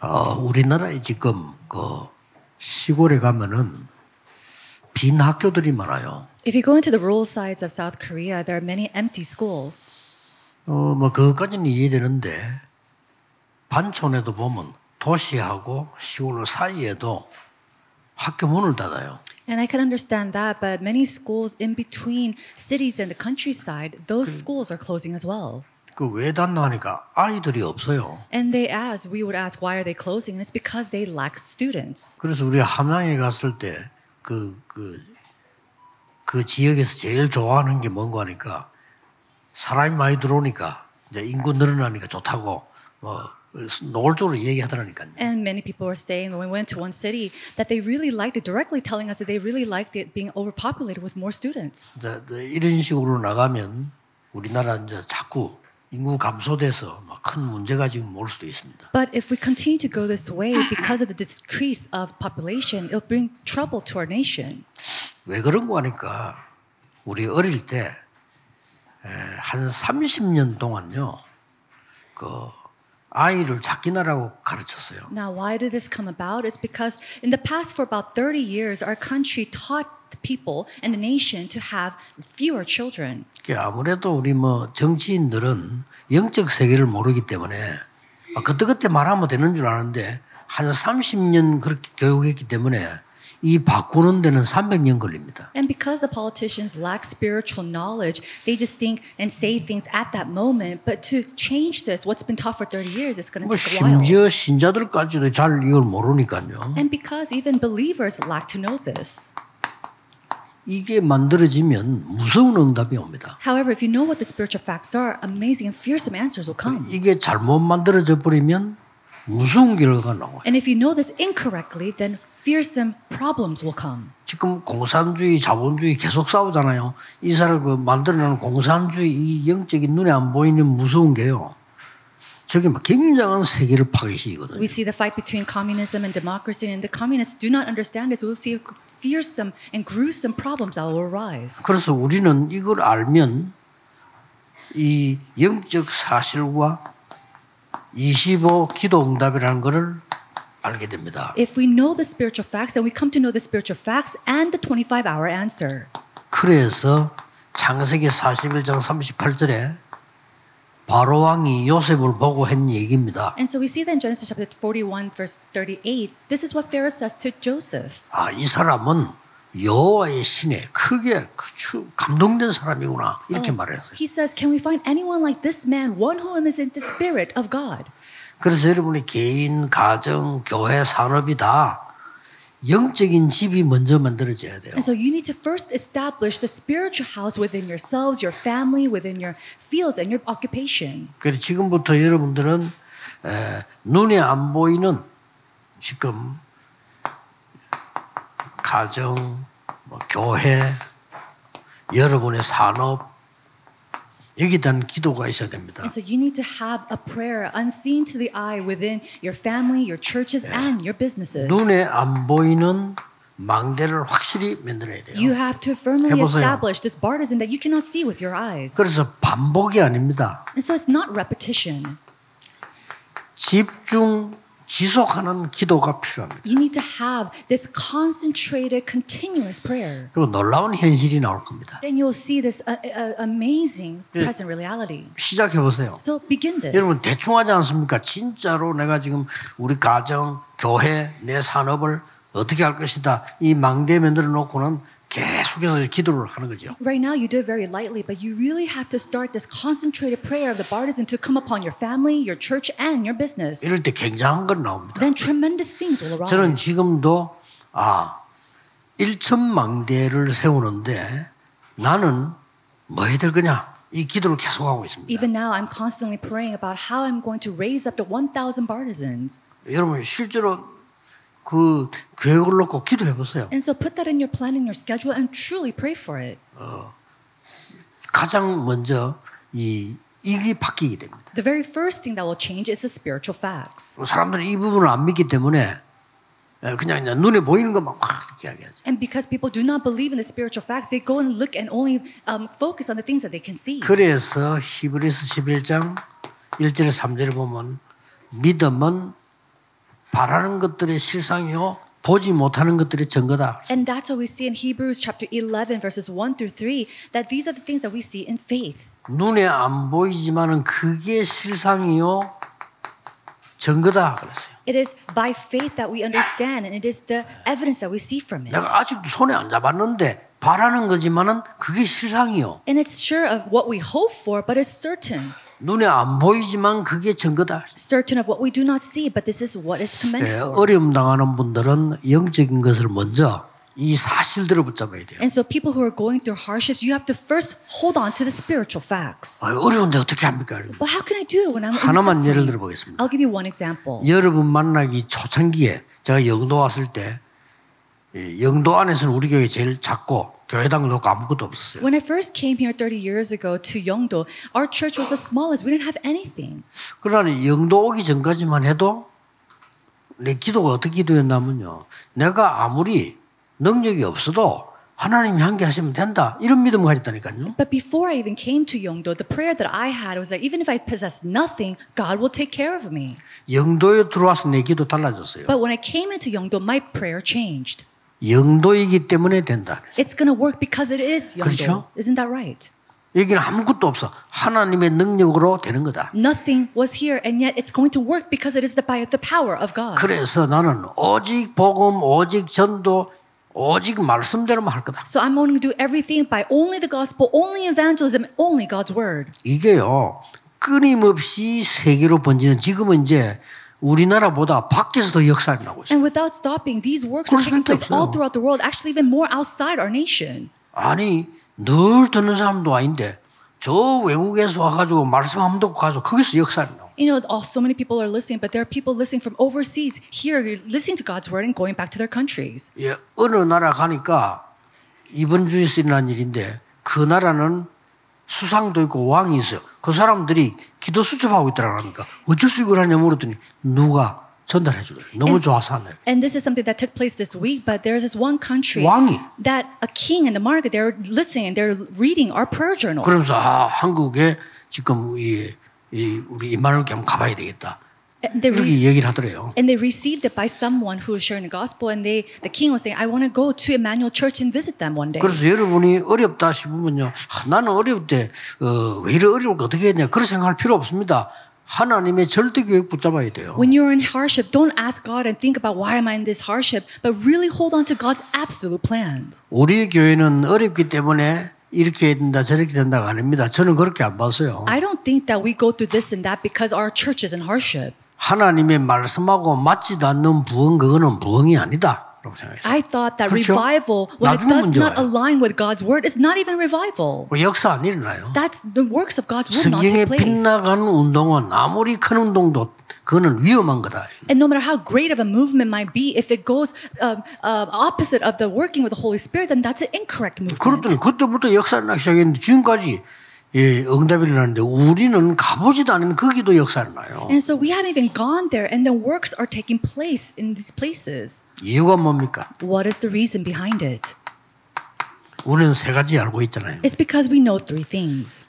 어, 우리나라에 지금 그 시골에 가면은 빈 학교들이 많아요. If you go into the rural sides of South Korea, there are many empty schools. 어, 뭐 그것까지는 이해되는데 반촌에도 보면 도시하고 시골 사이에도 학교 문을 닫아요. And I can understand that, but many schools in between cities and the countryside, those schools are closing as well. 그왜 닫나 하니까 아이들이 없어요. And they ask, we would ask, why are they closing? And it's because they lack students. 그래서 우리 함양에 갔을 때 그 그 그 지역에서 제일 좋아하는 게 뭔가 하니까 사람이 많이 들어오니까 이제 인구 늘어나니까 좋다고 뭐 노골적으로 얘기하더라니까요. And many people were saying when we went to one city that they really liked it, directly telling us that they really liked it being overpopulated with more students. 이런 식으로 나가면 우리나라 이제 자꾸 인구 감소돼서 막큰 문제가 지금 올 수도 있습니다. But if we continue to go this way because of the decrease of population, it'll bring trouble to our nation. 왜 그런 거 하니까 우리 어릴 때 한 30년 동안요. 그 아이를 작기나라고 가르쳤어요. Now, why did this come about? It's because in the past, for about 30 years, our country taught the people and the nation to have fewer children. 그 아무래도 우리 뭐 정치인들은 영적 세계를 모르기 때문에 아, 그때 그때 말하면 되는 줄 아는데 한 30년 그렇게 교육했기 때문에 이 바꾸는 데는 300년 걸립니다. And because the politicians lack spiritual knowledge, they just think and say things at that moment. But to change this, what's been taught for 30 years, it's going to 뭐 take a while. 심지어 신자들까지도 잘 이걸 모르니까요. And because even believers lack to know this. 이게 만들어지면 무서운 응답이 옵니다. However, if you know what the spiritual facts are, amazing and fearsome answers will come. 이게 잘못 만들어져 버리면 무서운 결과가 나와요. And if you know this incorrectly, then fearsome problems will come. 지금 공산주의, 자본주의 계속 싸우잖아요. 이 사람 그 만들어내는 공산주의 이 영적인 눈에 안 보이는 무서운 게요. 저게 막 굉장한 세계를 파괴시거든요. We see the fight between communism and democracy, and the communists do not understand this. We'll see fearsome and gruesome problems that will arise. 그래서 우리는 이걸 알면 이 영적 사실과 25 기도 응답이라는 것을 알게 됩니다. If we know the spiritual facts, then we come to know the spiritual facts and the 25 hour answer. 그래서 창세기 41장 38절에 바로 왕이 요셉을 보고 한 얘기입니다. And so we see that in Genesis chapter 41, verse 38. This is what Pharaoh says to Joseph. 아, 이 사람은 여호와의 신에 크게 감동된 사람이구나 이렇게 말했어요. He says, Can we find anyone like this man, one who is in the spirit of God? 그래서 여러분이 개인, 가정, 교회, 산업이 다 영적인 집이 먼저 만들어져야 돼요. And so you need to first establish the spiritual house within yourselves, your family, within your fields, and your occupation. 그래서 지금부터 여러분들은 에, 눈에 안 보이는 지금 가정, 뭐 교회, 여러분의 산업 여기에 대한 기도가 있어야 됩니다. And so you need to have a prayer unseen to the eye within your family, your churches, and your businesses. 눈에 안 보이는 망대를 확실히 만들어야 돼요. You have to firmly 해보세요. establish this partisan that you cannot see with your eyes. 그래서 반복이 아닙니다. And so it's not repetition. 집중 지속하는 기도가 필요합니다. You need to have this concentrated, continuous prayer. 그리고 놀라운 현실이 나올 겁니다. Then you'll see this uh, uh, amazing present reality. 시작해 보세요. So begin this. 여러분 대충 하지 않습니까? 진짜로 내가 지금 우리 가정, 교회, 내 산업을 어떻게 할 것이다. 이 망대 만들어 놓고는 계속해서 기도를 하는 거죠. Right now, you do it very lightly, but you really have to start this concentrated prayer of the partisan to come upon your family, your church, and your business. 이럴 때 굉장한 건 나옵니다. Then tremendous things will arise. 저는 지금도 아 1천 망대를 세우는데 나는 뭐 해야 될 거냐 이 기도를 계속하고 있습니다. Even now, I'm constantly praying about how I'm going to raise up the 1,000 partisans. 여러분 실제로 그 계획을 놓고 기도해 보세요. And so put that in your plan, in your schedule, and truly pray for it. 가장 먼저 이 이게 바뀌게 됩니다. The very first thing that will change is the spiritual facts. 사람들이 이 부분을 안 믿기 때문에 그냥, 그냥 눈에 보이는 것만 막 이렇게 이야기하죠. And because people do not believe in the spiritual facts, they go and look and only um, focus on the things that they can see. 그래서 히브리서 11장 1절에 3절에 보면 믿음은 바라는 것들의 실상이요 보지 못하는 것들의 증거다. And that's what we see in Hebrews chapter 11, verses 1 through 3, that these are the things that we see in faith. 눈에 안 보이지만은 그게 실상이요 증거다 그랬어요. It is by faith that we understand, and it is the evidence that we see from it. 내가 아직도 손에 안 잡았는데 바라는 거지만은 그게 실상이요. And it's sure of what we hope for, but it's certain. 눈에 안 보이지만 그게 증거다. Certain of what we do not see, but this is what is commended 예. 어려움 당하는 분들은 영적인 것을 먼저 이 사실들을 붙잡아야 돼요. And so, people who are going through hardships, you have to first hold on to the spiritual facts. 아, 어려운데 어떻게 합니까? But how can I do it when I'm 하나만 예를 suffering? 들어 보겠습니다. I'll give you one example. 여러분 만나기 초창기에 제가 영도 왔을 때이 영도 안에서는 우리 교회 제일 작고 교회당 놓고 아무것도 없었어요. When I first came here 30 years ago to Yeongdo, our church was the smallest. We didn't have anything. 그러나 영도 오기 전까지만 해도 내 기도가 어떻게 기도였냐면요. 내가 아무리 능력이 없어도 하나님이 한게 하시면 된다. 이런 믿음을 가졌다니까요. But before I even came to Yeongdo, the prayer that I had was that even if I possess nothing, God will take care of me. 영도에 들어와서 내 기도 달라졌어요. But when I came into Yeongdo, my prayer changed. 영도이기 때문에 된다. It's going to work because it is Yeongdo. 그렇죠? Isn't that right? 여기는 아무것도 없어. 하나님의 능력으로 되는 거다. Nothing was here, and yet it's going to work because it is the, by the power of God. 그래서 나는 오직 복음, 오직 전도, 오직 말씀대로만 할 거다. So I'm going to do everything by only the gospel, only evangelism, only God's word. 이게요 끊임없이 세계로 번지는 지금은 이제 우리나라보다 밖에서 더 역사를 나고 있어요. And without stopping, these works are taking place all throughout the world, actually even more outside our nation. 아니 늘 듣는 사람도 아닌데 저 외국에서 와가지고 말씀 한번 듣고 가서 거기서 역사를 나고. You know, oh, so many people are listening, but there are people listening from overseas here, listening to God's word and going back to their countries. 예, 어느 나라 가니까 이번 주에 일어난 일인데 그 나라는 수상도 있고 왕이 있어요. 그 사람들이 기도 수첩하고 있더라고 하니까 어째서 이걸 하냐 물었더니 누가 전달해 주더래. 너무 And- 좋아서 하네. And this is something that took place this week, but there's this one country 왕이. that a king in the market, they're listening, they're reading our prayer journal. 그러면서 아 한국에 지금 이, 이 우리 이만을 한번 가봐야 되겠다. And they, 이렇게 얘기를 하더래요. and they received it by someone who was sharing the gospel, and they, the king was saying, I want to go to Emmanuel Church and visit them one day. 그래서 여러분이 어렵다 싶으면요. 아, 나는 어려울 때, 어, 왜 이래 어려울까 어떻게 했냐. 그런 생각할 필요 없습니다. 하나님의 절대 교육 붙잡아야 돼요. When you're in hardship, don't ask God and think about why am I in this hardship, but really hold on to God's absolute plans. 우리 교회는 어렵기 때문에 이렇게 된다 저렇게 된다가 아닙니다. 저는 그렇게 안 봤어요. I don't think that we go through this and that because our church is in hardship. 하나님의 말씀하고 맞지도 않는 부흥 그거는 부흥이 아니다. I thought that 그렇죠? revival, when it does not 문제가요. align with God's word, is not even revival. 그 역사 안 일어나요. That's the works of God's word not 성경에 take place. 빗나가는 운동은 아무리 큰 운동도 그거는 위험한 거다. And no matter how great of a movement might be, if it goes um, uh, opposite of the working with the Holy Spirit, then that's an incorrect movement. 그랬더니 그때부터 역사를 나기 시작했는데 지금까지 예, 응답이 일어나는데 우리는 가보지도 않은 거기도 역사를 나요. And so we haven't even gone there, and then works are taking place in these places. 이유가 뭡니까? What is the reason behind it? 우리는 세 가지 알고 있잖아요. It's because we know three things.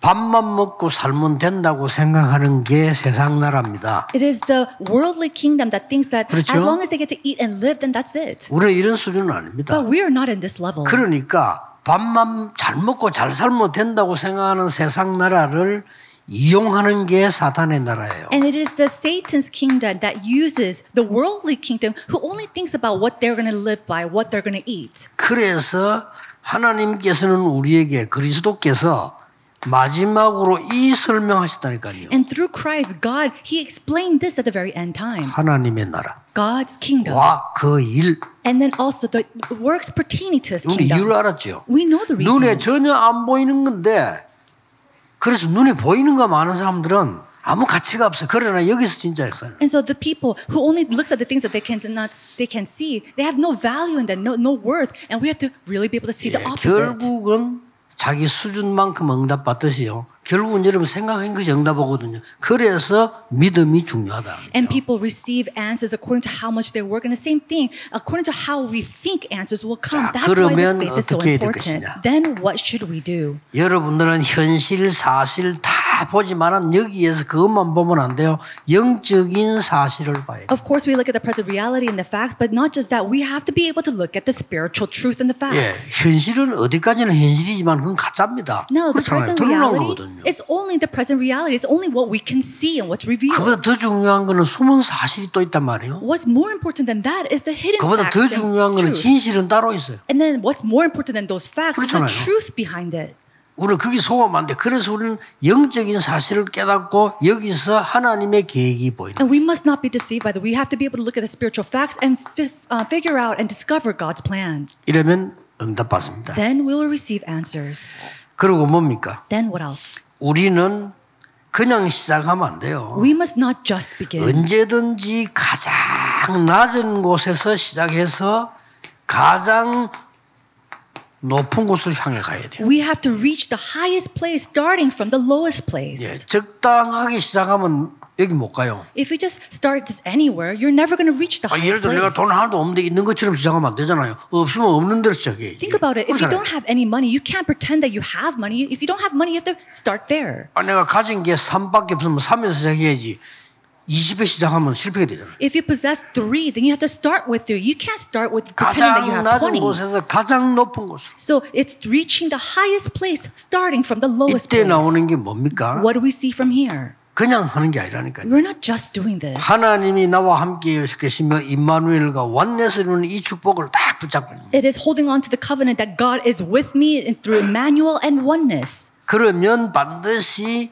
밥만 먹고 살면 된다고 생각하는 게 세상 나라입니다. It is the worldly kingdom that thinks that 그렇죠? as long as they get to eat and live, then that's it. 우리는 이런 수준은 아닙니다. But we are not in this level. 그러니까 밥만 잘 먹고 잘 살면 된다고 생각하는 세상 나라를 이용하는 게 사탄의 나라예요. And it is the Satan's kingdom that uses the worldly kingdom who only thinks about what they're going to live by, what they're going to eat. 그래서 하나님께서는 우리에게 그리스도께서 마지막으로 이 설명하셨다니까요. And through Christ, God, He explained this at the very end time. 하나님의 나라. God's kingdom. 와 그 일. And then also the works pertaining to His 우리 이유를 kingdom. 알았죠. We know the reason. 눈에 전혀 안 보이는 건데 그래서 눈에 보이는 거 많은 사람들은 아무 가치가 없어. 그러나 여기서 진짜 역사는 And so the people who only looks at the things that they can not they can see, they have no value in that, no no worth, and we have to really be able to see the opposite. 결국은 자기 수준만큼 응답받듯이요. 결국은 여러분 생각한 것이 응답하거든요. 그래서 믿음이 중요하다. And people receive answers according to how much they work. And the same thing, according to how we think answers will come. 자, That's why this faith is so important. Then what should we do? 여러분들은 현실, 사실 다 다 보지만은 여기에서 그것만 보면 안 돼요. 영적인 사실을 봐야 돼요. Of course, we look at the present reality and the facts, but not just that. We have to be able to look at the spiritual truth and the 예, facts. 현실은 어디까지는 현실이지만 그건 가짜입니다. No, the 그렇잖아요. present reality is only the present reality. It's only what we can see and what's revealed. 그보다 더 중요한 거는 숨은 사실이 또 있단 말이에요. What's more important than that is the hidden 그보다 facts 더 and 중요한 거는. 진실은 따로 있어요. And then what's more important than those facts is the 그렇잖아요. truth behind it. 우리는 거기 속으면 안 돼. 그래서 우리는 영적인 사실을 깨닫고 여기서 하나님의 계획이 보이는 And we must not be deceived by that. We have to be able to look at the spiritual facts and uh, figure out and discover God's plan. 이러면 응답 받습니다. Then we will receive answers. 그리고 뭡니까? Then what else? 우리는 그냥 시작하면 안 돼요. We must not just begin. 언제든지 가장 낮은 곳에서 시작해서 가장 높은 곳을 향해 가야 돼요. We have to reach the highest place starting from the lowest place. 예, 적당하게 시작하면 여기 못 가요. If you just start anywhere, you're never going to reach the 아, 예를 highest 들어 내가 place. 돈 하나도 없는데 있는 것처럼 시작하면 안 되잖아요. 없으면 없는 대로 시작해야지. Think about it. If you don't have any money, you can't pretend that you have money. If you don't have money, you have to start there. 아, 내가 가진 게 3밖에 없으면 3에서 시작해야지. 20에 시작하면 실패가 되잖아요. If you possess three, then you have to start with three. You can't start with pretending that you 가장 have 낮은 20. 곳에서 가장 높은 곳으로. So it's reaching the highest place, starting from the lowest 이때 place. 나오는 게 뭡니까? What do we see from here? 그냥 하는 게 아니라니까요. We're not just doing this. 하나님이 나와 함께 계시며 임마누엘과 원내스 이루는 이 축복을 딱 붙잡고 있는. It is holding on to the covenant that God is with me through Emmanuel and oneness. 그러면 반드시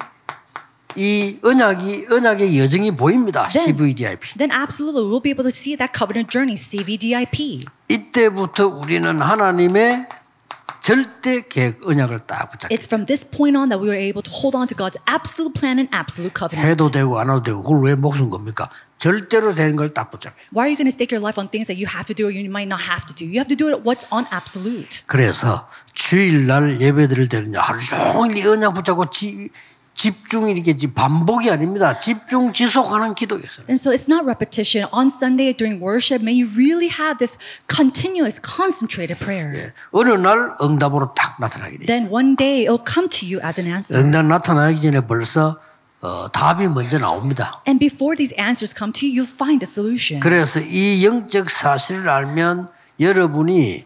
이 언약이 언약의 여정이 보입니다. 네. CVDIP. Then absolutely we'll be able to see that covenant journey, CVDIP. 이때부터 우리는 하나님의 절대 계획 언약을 딱 붙잡게 It's from this point on that we are able to hold on to God's absolute plan and absolute covenant. 해도 되고 안 해도 되고 그걸 왜 목숨 겁니까? 절대로 되는 걸 딱 붙잡게. Why are you going to stake your life on things that you have to do or you might not have to do? You have to do it what's on absolute. 그래서 주일날 예배 드릴 때는 하루 종일 이 언약 붙잡고 지, 집중 이렇게 지- 반복이 아닙니다. 집중 지속하는 기도였어요. And so it's not repetition. On Sunday during worship, may you really have this continuous, concentrated prayer. 어느 날 응답으로 딱 나타나게 돼요. Then one day it'll come to you as an answer. 응답 나타나기 전에 벌써 어, 답이 먼저 나옵니다. And before these answers come to you, you'll find a solution. 그래서 이 영적 사실을 알면 여러분이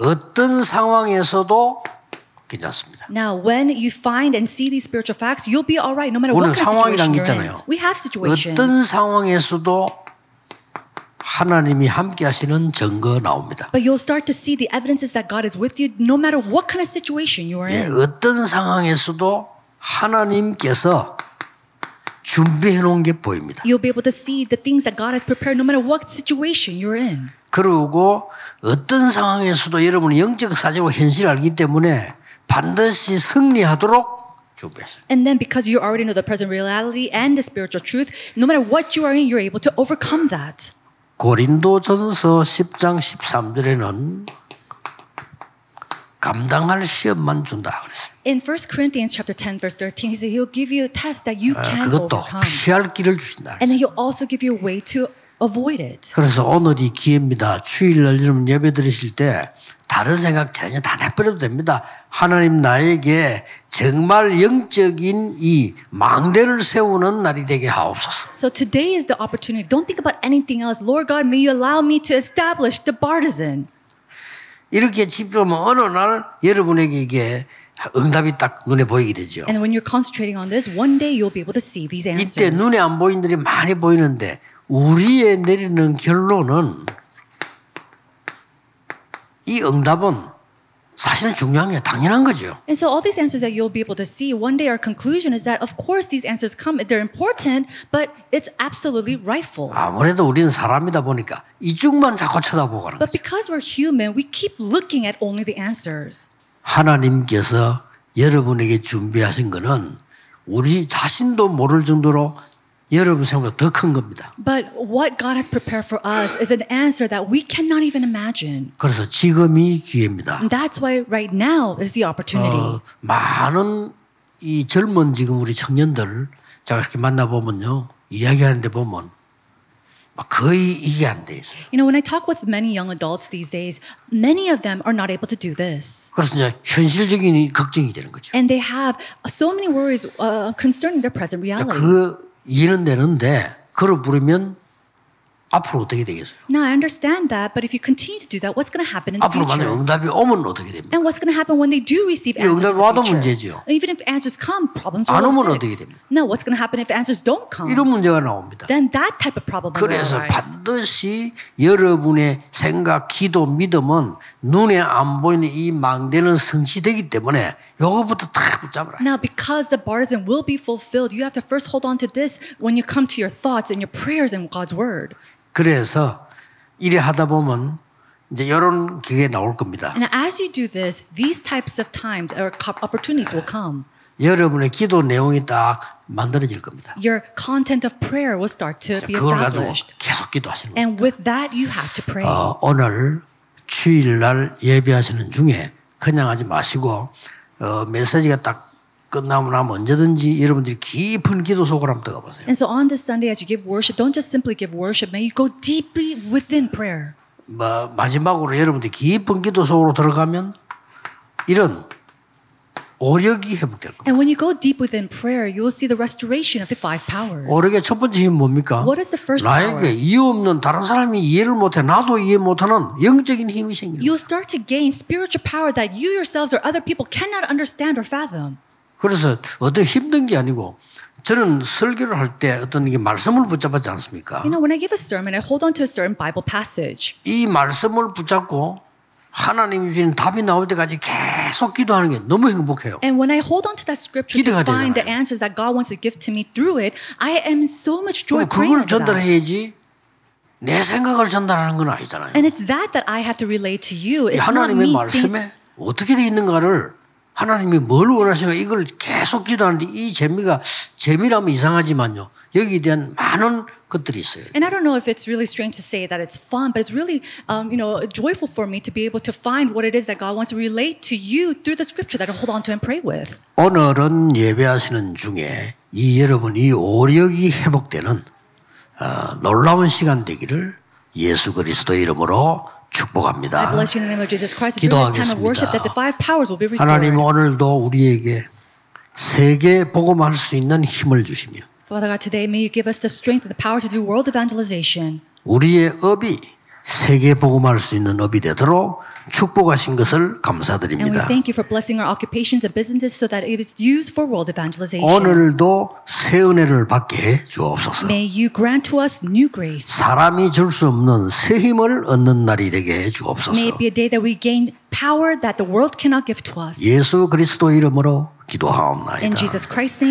어떤 상황에서도 괜찮습니다. Now, when you find and see these spiritual facts, you'll be all right no matter what kind of situation 게 you're in. We have situations. 어떤 상황에서도 하나님이 함께 하시는 증거 나옵니다. But you'll start to see the evidences that God is with you no matter what kind of situation you are 예, in. 어떤 상황에서도 하나님께서 준비해 놓은 게 보입니다. You'll be able to see the things that God has prepared no matter what situation you're in. 그리고 어떤 상황에서도 여러분이 영적 사실과 현실을 알기 때문에 반드시 승리하도록 준비했어요. And then because you already know the present reality and the spiritual truth, no matter what you are in, you're able to overcome that. 고린도전서 10장 13절에는 감당할 시험만 준다 그랬어요. In 1 Corinthians chapter 10 verse 13, he said he'll give you a test that you 아, can 그것도 overcome. 피할 길을 주신다. And he'll also give you a way to avoid it. 그래서 오늘이 기회입니다. 주일날 여러분 예배 드리실 때 다른 생각 전혀 다 내버려도 됩니다. 하나님 나에게 정말 영적인 이 망대를 세우는 날이 되게 하옵소서. So today is the opportunity. Don't think about anything else. Lord God, may you allow me to establish the partisan. 이렇게 집중하면 어느 날 여러분에게 이게 응답이 딱 눈에 보이게 되죠. And when you're concentrating on this, one day you'll be able to see these 이때 answers. 눈에 안 보이는 들이 많이 보이는데 우리의 내리는 결론은 이 응답은 사실은 중요한 게 당연한 거죠. And so all these answers that you'll be able to see, one day our conclusion is that of course these answers come, they're important, but it's absolutely rightful. 아무래도 우리는 사람이다 보니까 이쪽만 자꾸 쳐다보고 하는 But because we're human, we keep looking at only the answers. 하나님께서 여러분에게 준비하신 거는 우리 자신도 모를 정도로 여러분 생각보다 더큰 겁니다. But what God has prepared for us is an answer that we cannot even imagine. 그래서 지금이 기회입니다. And that's why right now is the opportunity. 어, 많은 이 젊은 지금 우리 청년들 제가 이렇게 만나보면요. 이야기하는데 보면 막 거의 이게 안 돼 있어요. You know, when I talk with many young adults these days, many of them are not able to do this. 그래서 이제 현실적인 걱정이 되는 거죠. And they have so many worries uh, concerning their present reality. 그 이해는 되는데 그걸 부르면 앞으로 어떻게 되겠어요? Now, I understand that, but if you continue to do that, what's going to happen in the 앞으로 만약 future? 응답이 오면 어떻게 됩니까? And what's going to happen when they do receive 예, answers the 와도 future? 문제지요. Even if answers come, problems will 안 오면 arise. 어떻게 됩니까? No, what's going to happen if answers don't come? 이런 문제가 나옵니다. Then that type of problem will 그래서 arise. 반드시 여러분의 생각, 기도, 믿음은 눈에 안 보이는 이 망대는 성취되기 때문에 요거부터 다 붙잡으라. Now, because the bartizan will be fulfilled, you have to first hold on to this when you come to your thoughts and your prayers and God's word. 그래서 이래 하다 보면 이제 이런 기회가 나올 겁니다. And as you do this, these types of times or opportunities will come. 여러분의 기도 내용이 딱 만들어질 겁니다. Your content of prayer will start to be 그걸 가지고 established. 계속 기도하시는 거예요. And with that, you have to pray. 어, 오늘 주일날 예배하시는 중에 그냥 하지 마시고 어, 메시지가 딱 끝나고 나면 언제든지 여러분들이 깊은 기도 속으로 한번 들어가 보세요. And so on this Sunday, as you give worship, don't just simply give worship, may you go deeply within prayer. 뭐 마지막으로 여러분들이 깊은 기도 속으로 들어가면 이런 오력이 회복될 겁니다. And when you go deep within prayer, you will see the restoration of the five powers. 오력의 첫 번째 힘은 뭡니까? What is the first 나에게 power? 이해 없는 다른 사람이 이해를 못해 나도 이해 못하는 영적인 힘이 생기는. You'll start to gain spiritual power that you yourselves or other people cannot understand or fathom. 그래서 어떤 힘든 게 아니고 저는 설교를 할 때 어떤 이게 말씀을 붙잡았지 않습니까? You know, when I give a sermon, I hold on to a certain Bible passage. 이 말씀을 붙잡고 하나님이 주신 답이 나올 때까지 계속 기도하는 게 너무 행복해요. And when I hold on to that scripture to find the 되잖아요. answers that God wants to give to me through it, I am so much joy praying 그걸. 전달해야지 내 생각을 전달하는 건 아니잖아요. And it's that that I have to relay to you. 이 It's not 하나님의 me think, 말씀에 어떻게 돼 있는가를 하나님이 뭘 원하시는가 이걸 계속 기도하는데 이 재미가 재미라면 이상하지만요. 여기에 대한 많은 것들이 있어요. And I don't know if it's really strange to say that it's fun, but it's really, um, you know, joyful for me to be able to find what it is that God wants to relate to you through the scripture that I hold on to and pray with. 오늘은 예배하시는 중에 이 여러분 이 오력이 회복되는 어, 놀라운 시간 되기를 예수 그리스도의 이름으로 축복합니다. bless you in the name of Jesus Christ. During this time of worship, that the five powers will be 하나님. 오늘도 우리에게 세계 복음할 수 있는 힘을 주시며 Father God, today may you give us the strength and the power to do world evangelization. 우리의 업이 세계 복음할 수 있는 업이 되도록 축복하신 것을 감사드립니다. thank you for blessing our occupations and businesses so that it is used for world evangelization. 오늘도 새 은혜를 받게 해 주옵소서. May you grant to us new grace. 사람이 줄 수 없는 새 힘을 얻는 날이 되게 주옵소서. it be a day that we gain power that the world cannot give to us. 예수 그리스도 이름으로 In 기도하옵나이다. Christ's